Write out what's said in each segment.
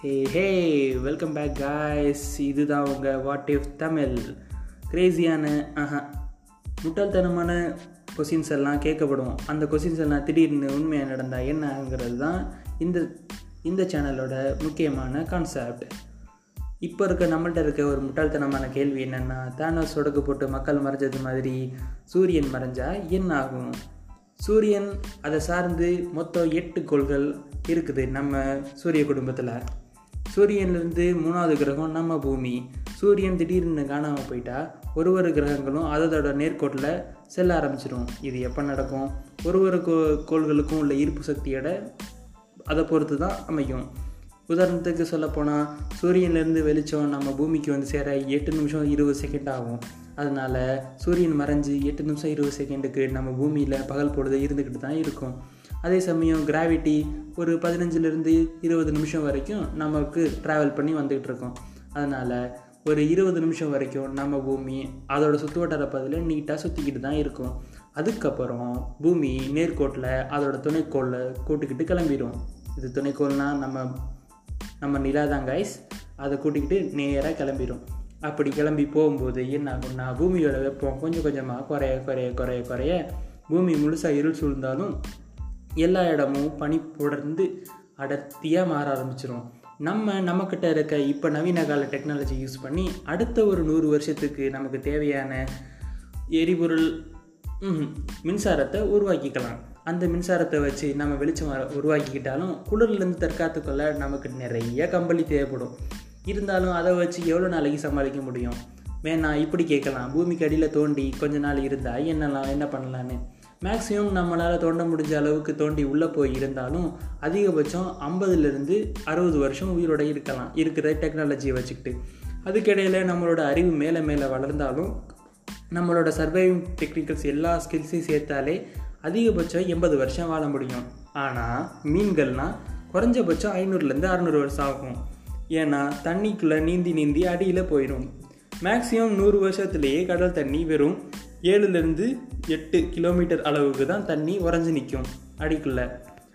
Hey hey welcome back guys இதுதான் உங்கள் what if Tamil. கிரேசியான ஆஹா முட்டாள்தனமான கொஷின்ஸ் எல்லாம் கேட்கப்படும். அந்த கொஷின்ஸ் எல்லாம் திடீர்னு உண்மையாக நடந்தால் என்ன ஆகுங்கிறது தான் இந்த இந்த சேனலோட முக்கியமான கான்செப்ட் இப்போ இருக்க நம்மள்கிட்ட இருக்க ஒரு முட்டாள்தனமான கேள்வி என்னென்னா தேனோஸ் சொடக்கு போட்டு மக்கள் மறைஞ்சது மாதிரி சூரியன் மறைஞ்சா என்ன ஆகும்? சூரியன் அதை சார்ந்து மொத்தம் எட்டு கோள்கள் இருக்குது நம்ம சூரிய குடும்பத்தில். சூரியன்லேருந்து மூணாவது கிரகம் நம்ம பூமி. சூரியன் திடீர்னு காணாமல் போயிட்டா ஒரு ஒரு கிரகங்களும் அதோட நேர்கோட்டில் செல்ல ஆரம்பிச்சிடும் இது எப்போ நடக்கும்? ஒரு ஒரு கோ கோள்களுக்கும் உள்ள ஈர்ப்பு சக்தியோட அதை பொறுத்து தான் அமையும். உதாரணத்துக்கு சொல்லப்போனால் சூரியன்லேருந்து வெளிச்சம் நம்ம பூமிக்கு வந்து சேர எட்டு நிமிஷம் இருபது செகண்ட் ஆகும். அதனால் சூரியன் மறைஞ்சு எட்டு நிமிஷம் இருபது செகண்டுக்கு நம்ம பூமியில் பகல் பொழுது இருந்துக்கிட்டு தான் இருக்கும். அதே சமயம் கிராவிட்டி ஒரு பதினஞ்சுலேருந்து இருபது நிமிஷம் வரைக்கும் நமக்கு ட்ராவல் பண்ணி வந்துக்கிட்டு இருக்கோம். அதனால் ஒரு இருபது நிமிஷம் வரைக்கும் நம்ம பூமி அதோடய சுற்று வட்டார பதில் நீட்டாக சுற்றிக்கிட்டு தான் இருக்கும். அதுக்கப்புறம் பூமி நேர்கோட்டில் அதோடய துணைக்கோளில் கூட்டிக்கிட்டு கிளம்பிடும் இது துணைக்கோள்னால் நம்ம நம்ம நிலா தான் கைஸ் அதை கூட்டிக்கிட்டு நேராக கிளம்பிடும் அப்படி கிளம்பி போகும்போது என்ன ஆகும்னா பூமியோட வெப்பம் கொஞ்சம் கொஞ்சமாக குறைய குறைய குறைய குறைய பூமி முழுசாக இருள் சூழ்ந்தாலும் எல்லா இடமும் பனி புடர்ந்து அடர்த்தியாக மாற ஆரம்பிச்சிடும் நம்ம நம்மக்கிட்ட இருக்க இப்போ நவீன கால டெக்னாலஜி யூஸ் பண்ணி அடுத்த ஒரு நூறு வருஷத்துக்கு நமக்கு தேவையான எரிபொருள் மின்சாரத்தை உருவாக்கிக்கலாம். அந்த மின்சாரத்தை வச்சு நம்ம வெளிச்சம் வர- உருவாக்கிக்கிட்டாலும் குளிர்லேருந்து தற்காத்துக்குள்ள நமக்கு நிறைய கம்பளி தேவைப்படும். இருந்தாலும் அதை வச்சு எவ்வளோ நாளைக்கு சமாளிக்க முடியும்? வேணா இப்படி கேட்கலாம். பூமிக்கு அடியில் தோண்டி கொஞ்ச நாள் இருந்தால் என்னலாம் என்ன பண்ணலான்னு? மேக்ஸிமம் நம்மளால் தோண்ட முடிஞ்ச அளவுக்கு தோண்டி உள்ளே போய் இருந்தாலும் அதிகபட்சம் ஐம்பதுலேருந்து அறுபது வருஷம் உயிரோட இருக்கலாம் இருக்கிற டெக்னாலஜியை வச்சுக்கிட்டு. அதுக்கிடையில் நம்மளோட அறிவு மேலே மேலே வளர்ந்தாலும் நம்மளோட சர்வைவிங் டெக்னிக்கல்ஸ் எல்லா ஸ்கில்ஸையும் சேர்த்தாலே அதிகபட்சம் எண்பது வருஷம் வாழ முடியும். ஆனால் மீன்கள்னால் குறைஞ்சபட்சம் ஐநூறுலேருந்து அறநூறு வருஷம் ஆகும். ஏன்னா தண்ணிக்குள்ளே நீந்தி நீந்தி அடியில் போயிடும் மேக்ஸிமம் நூறு வருஷத்துலேயே கடல் தண்ணி வெறும் ஏழுலேருந்து எட்டு கிலோமீட்டர் அளவுக்கு தான் தண்ணி உறைஞ்சி நிற்கும் அடிக்குள்ளே.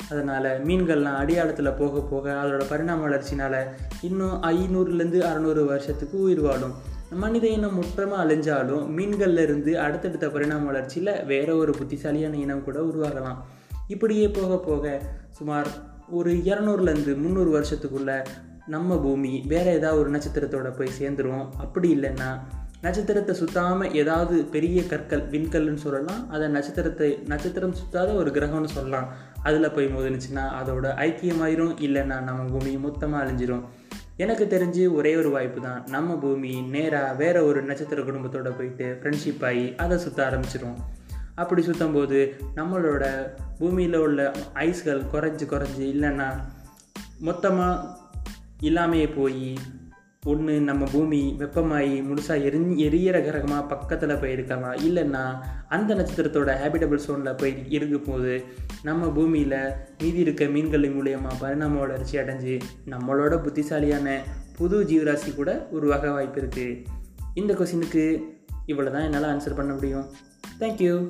அதனால் மீன்கள்லாம் அடியாளத்தில் போக போக அதோட பரிணாம வளர்ச்சினால் இன்னும் ஐநூறுலேருந்து அறநூறு வருஷத்துக்கு உயிர் வாழும். மனித இனம் முற்றமாக அழிஞ்சாலும் மீன்கள்லேருந்து அடுத்தடுத்த பரிணாம வளர்ச்சியில் வேற ஒரு புத்திசாலியான இனம் கூட உருவாகலாம். இப்படியே போக போக சுமார் ஒரு இரநூறுலேருந்து முந்நூறு வருஷத்துக்குள்ளே நம்ம பூமி வேறு ஏதாவது ஒரு நட்சத்திரத்தோட போய் சேர்ந்துருவோம் அப்படி இல்லைன்னா நட்சத்திரத்தை சுற்றாமல் ஏதாவது பெரிய கற்கள் விண்கல்னு சொல்லலாம். அதை நட்சத்திரத்தை நட்சத்திரம் சுற்றாத ஒரு கிரகம்னு சொல்லலாம். அதில் போய் மோதினுச்சுன்னா அதோட ஐக்கியமாயிரும் இல்லைன்னா நம்ம பூமி மொத்தமாக அழிஞ்சிரும். எனக்கு தெரிஞ்சு ஒரே ஒரு வாய்ப்பு தான். நம்ம பூமி நேராக வேறு ஒரு நட்சத்திர குடும்பத்தோட போயிட்டு ஃப்ரெண்ட்ஷிப் ஆகி அதை சுற்ற ஆரம்பிச்சிரும். அப்படி சுற்றும் போது நம்மளோட பூமியில் உள்ள ஐஸ்கள் குறைஞ்சி குறைஞ்சி இல்லைன்னா மொத்தமாக இல்லாமையே போய் ஒன்று நம்ம பூமி வெப்பமாகி முழுசாக எரி எரியிற கிரகமாக பக்கத்தில் போயிருக்கலாம் இல்லைன்னா அந்த நட்சத்திரத்தோட ஹேபிட்டபிள் சோனில் போய் இருக்கும் போது நம்ம பூமியில் மீதி இருக்க மீன்கள் மூலியமாக பரிணாம வளர்ச்சி அடைஞ்சு நம்மளோட புத்திசாலியான புது ஜீவராசி கூட உருவாக வாய்ப்பு இருக்குது இந்த கொஸ்டினுக்கு இவ்வளோ தான் என்னால் ஆன்சர் பண்ண முடியும். தேங்க்யூ